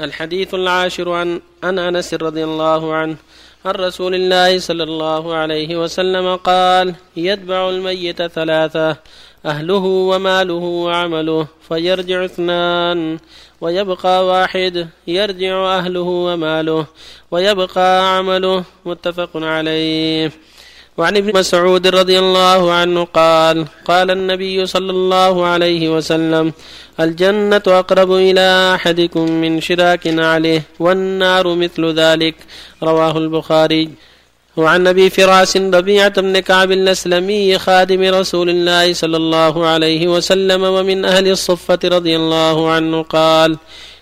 الحديث العاشر عن عن أنس رضي الله عنه عن رسول الله صلى الله عليه وسلم قال يتبع الميت ثلاثة أهله وماله وعمله فيرجع اثنان ويبقى واحد يرجع أهله وماله ويبقى عمله. متفق عليه. وعن ابن مسعود رضي الله عنه قال قال النبي صلى الله عليه وسلم الجنة أقرب إلى أحدكم من شراك عليه والنار مثل ذلك رواه البخاري. وعن أبي فراس ربيعة بن كعب الأسلمي خادم رسول الله صلى الله عليه وسلم ومن أهل الصفة رضي الله عنه قال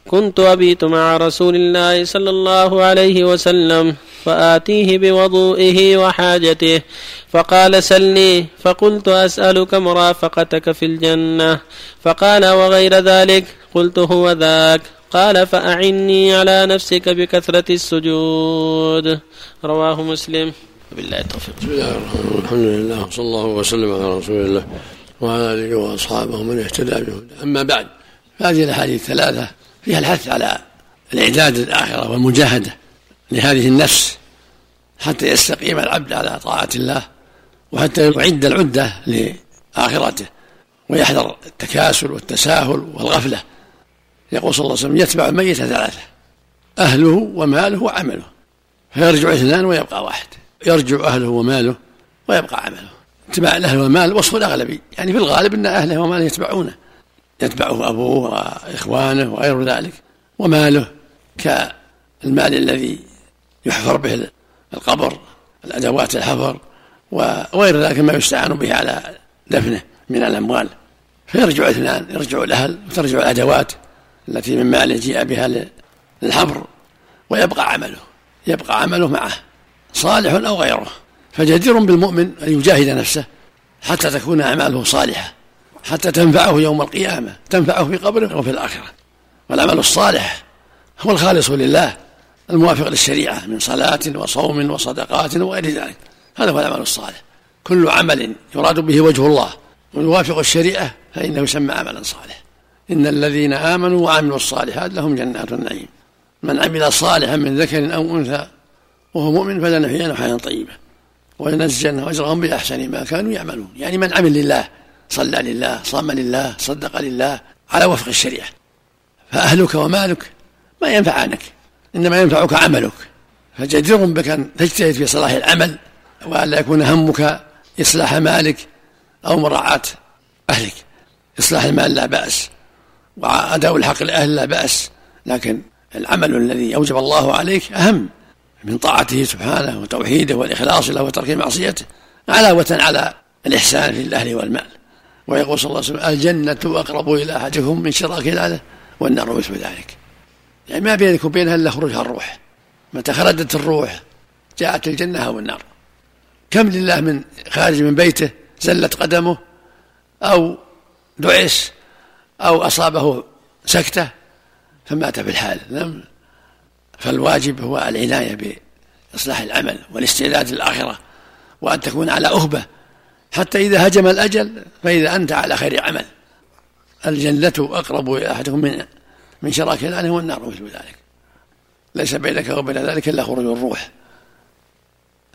كنت ابيت مع رسول الله صلى الله عليه وسلم فآتيه بوضوئه وحاجته فقال سلني فقلت أسألك مرافقتك في الجنة فقال وغير ذلك قلت هو ذاك قال فأعني على نفسك بكثرة السجود. رواه مسلم. بالله التوفيق. بسم الله الرحمن الرحيم. الحمد لله وصلى الله وسلم على رسول الله وعلى آله وأصحابه من اهتدى بهدى أما بعد فهذه الأحاديث الثلاثة فيها الحث على الإعداد للآخرة والمجاهدة لهذه النفس حتى يستقيم العبد على طاعة الله وحتى يعد العدة لآخرته ويحذر التكاسل والتساهل والغفلة. يقول صلى الله عليه وسلم يتبع الميت ثلاثة أهله وماله وعمله. فيرجع اثنان ويبقى واحد. يرجع أهله وماله ويبقى عمله. اتباع الأهل والمال وصف الأغلبي يعني في الغالب أن أهله وماله يتبعونه. يتبعه أبوه وإخوانه وغير ذلك وماله كالمال الذي يحفر به القبر الأدوات الحفر وغير ذلك ما يستعان به على دفنه من الأموال. فيرجع اثنان يرجع الأهل وترجع الأدوات التي من ماله جيء بها للحبر ويبقى عمله يبقى عمله معه صالح أو غيره. فجدير بالمؤمن أن يجاهد نفسه حتى تكون أعماله صالحة. حتى تنفعه يوم القيامة تنفعه في قبره وفي الآخرة. والعمل الصالح هو الخالص لله الموافق للشريعة من صلاة وصوم وصدقات وغير ذلك. هذا هو العمل الصالح. كل عمل يراد به وجه الله. ويوافق الشريعة فإنه يسمى عملا صالحا. إن الذين آمنوا وعملوا الصالحات لهم جنات النعيم. من عمل صالحا من ذكر أو أنثى وهو مؤمن فلنحيينه حياة طيبة. وينزلن أجرهم بأحسن ما كانوا يعملون. يعني من عمل لله. صلى لله صام لله صدق لله على وفق الشريعة. فأهلك ومالك ما ينفعانك إنما ينفعك عملك. فجدير بك أن تجتهد في صلاح العمل وألا يكون همك إصلاح مالك أو مراعاة أهلك. إصلاح المال لا بأس وأداء الحق لأهل لا بأس لكن العمل الذي أوجب الله عليك أهم من طاعته سبحانه وتوحيده والإخلاص له وترك معصيته علاوة على الإحسان في الأهل والمال. ويقول صلى الله عليه وسلم الجنة أقرب إلى أحدكم من شراك الآلة والنار مثل ذلك. يعني ما بينك وبينها إلا خروجها الروح. متى خرجت الروح جاءت الجنة أو النار. كم لله من خارج من بيته زلت قدمه أو دعس أو أصابه سكتة فمات في الحال. نعم. فالواجب هو العناية بإصلاح العمل والاستعداد للآخرة وأن تكون على أهبة. حتى إذا هجم الأجل فإذا أنت على خير عمل. الجنة أقرب إلى أحدكم من من شراك الآن هو النار مثل ذلك. ليس بينك وبين ذلك إلا خروج الروح.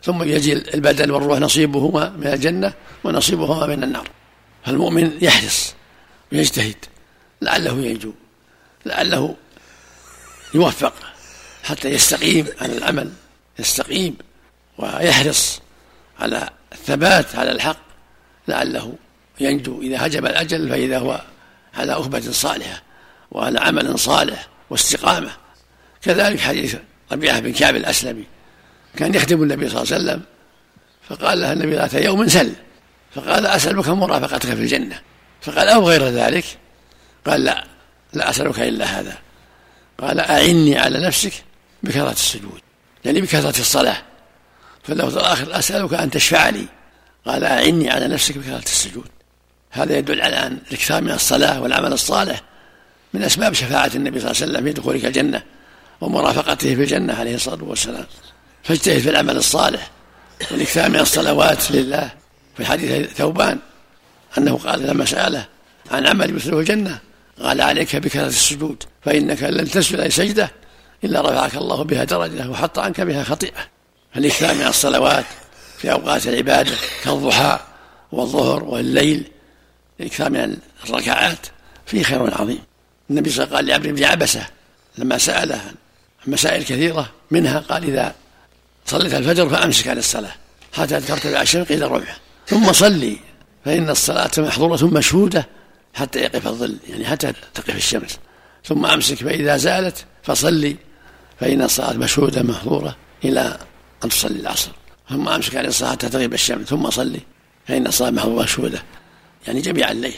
ثم يجي البدن والروح نصيبهما من الجنة ونصيبهما من النار. فالمؤمن يحرص ويجتهد لعله ينجو لعله يوفق حتى يستقيم على العمل يستقيم ويحرص على الثبات على الحق. لعله ينجو إذا هجم الأجل فإذا هو على أخبة صالحة وعلى عمل صالح واستقامة. كذلك حديث ربيعة بن كعب الأسلمي كان يخدم النبي صلى الله عليه وسلم فقال له النبي ذات يوم سل. فقال أسألك مرافقتك في الجنة. فقال أو غير ذلك؟ قال لا لا أسألك إلا هذا. قال أعني على نفسك بكثرة السجود يعني بكثرة الصلاة. في اللفظ الآخر أسألك أن تشفع لي قال أعني على نفسك بكثرة السجود. هذا يدل على أن الإكثار من الصلاة والعمل الصالح من أسباب شفاعة النبي صلى الله عليه وسلم في دخولك الجنة ومرافقته في الجنة عليه الصلاة والسلام. فاجتهد في العمل الصالح والإكثار من الصلوات لله. في حديث ثوبان أنه قال لما سأله عن عمل مثله الجنة قال عليك بكثرة السجود فإنك لن تسجد أي سجدة إلا رفعك الله بها درجة وحط عنك بها خطيئة. فالإكثار من الصلوات في أوقات العبادة كالضحى والظهر والليل الإكثار من الركعات فيه خير عظيم. النبي صلى الله عليه وسلم قال لعبد بن عبسة لما سأله مسائل كثيرة منها قال إذا صليت الفجر فأمسك عن الصلاة حتى ترتفع الشمس إلى ربع ثم صلي فإن الصلاة محظورة مشهودة حتى يقف الظل يعني حتى تقف الشمس. ثم أمسك فإذا زالت فصلي فإن الصلاة مشهودة محظورة إلى أن تصلي العصر. ثم أمسك عن الصلاة حتى تغيب الشمس ثم صلي. فإن الصلاة محظورة مشهودة. يعني جميع الليل.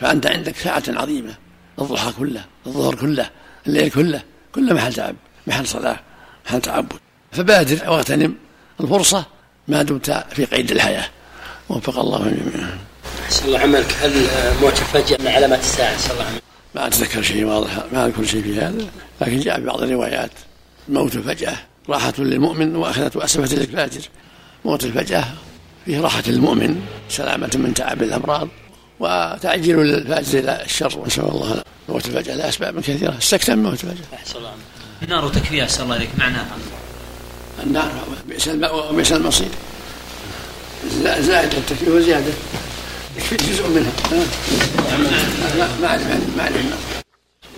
فأنت عندك ساعة عظيمة. الضحى كله الظهر كله الليل كله. كله محل تعب محل صلاة محل تعبد. فبادر واغتنم الفرصة ما دمت في قيد الحياة. وفق الله جميعا. الله عملك. هل موت الفجر من علامات الساعة؟ صلى الله عليه ما أتذكر شيء واضح ما أذكر شيء في هذا. لكن جاء في بعض الروايات. موت الفجأة راحة للمؤمن وأخذة وأسفة للفاجر. موت الفجأة فيه راحة للمؤمن سلامة من تعب الأمراض وتعجيل للفاجر إلى الشر. نسأل الله. موت الفجأة لأسباب كثيرة. استكتم موت الفجأة. أحسن الله النار وتكفيها أحسن الله إليك معناها النار بئس وبئس المصير. زائد التكفير وزيادة. يكفي جزء منها. ما ما ما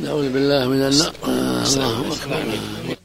نعوذ بالله من النار. الله أكبر.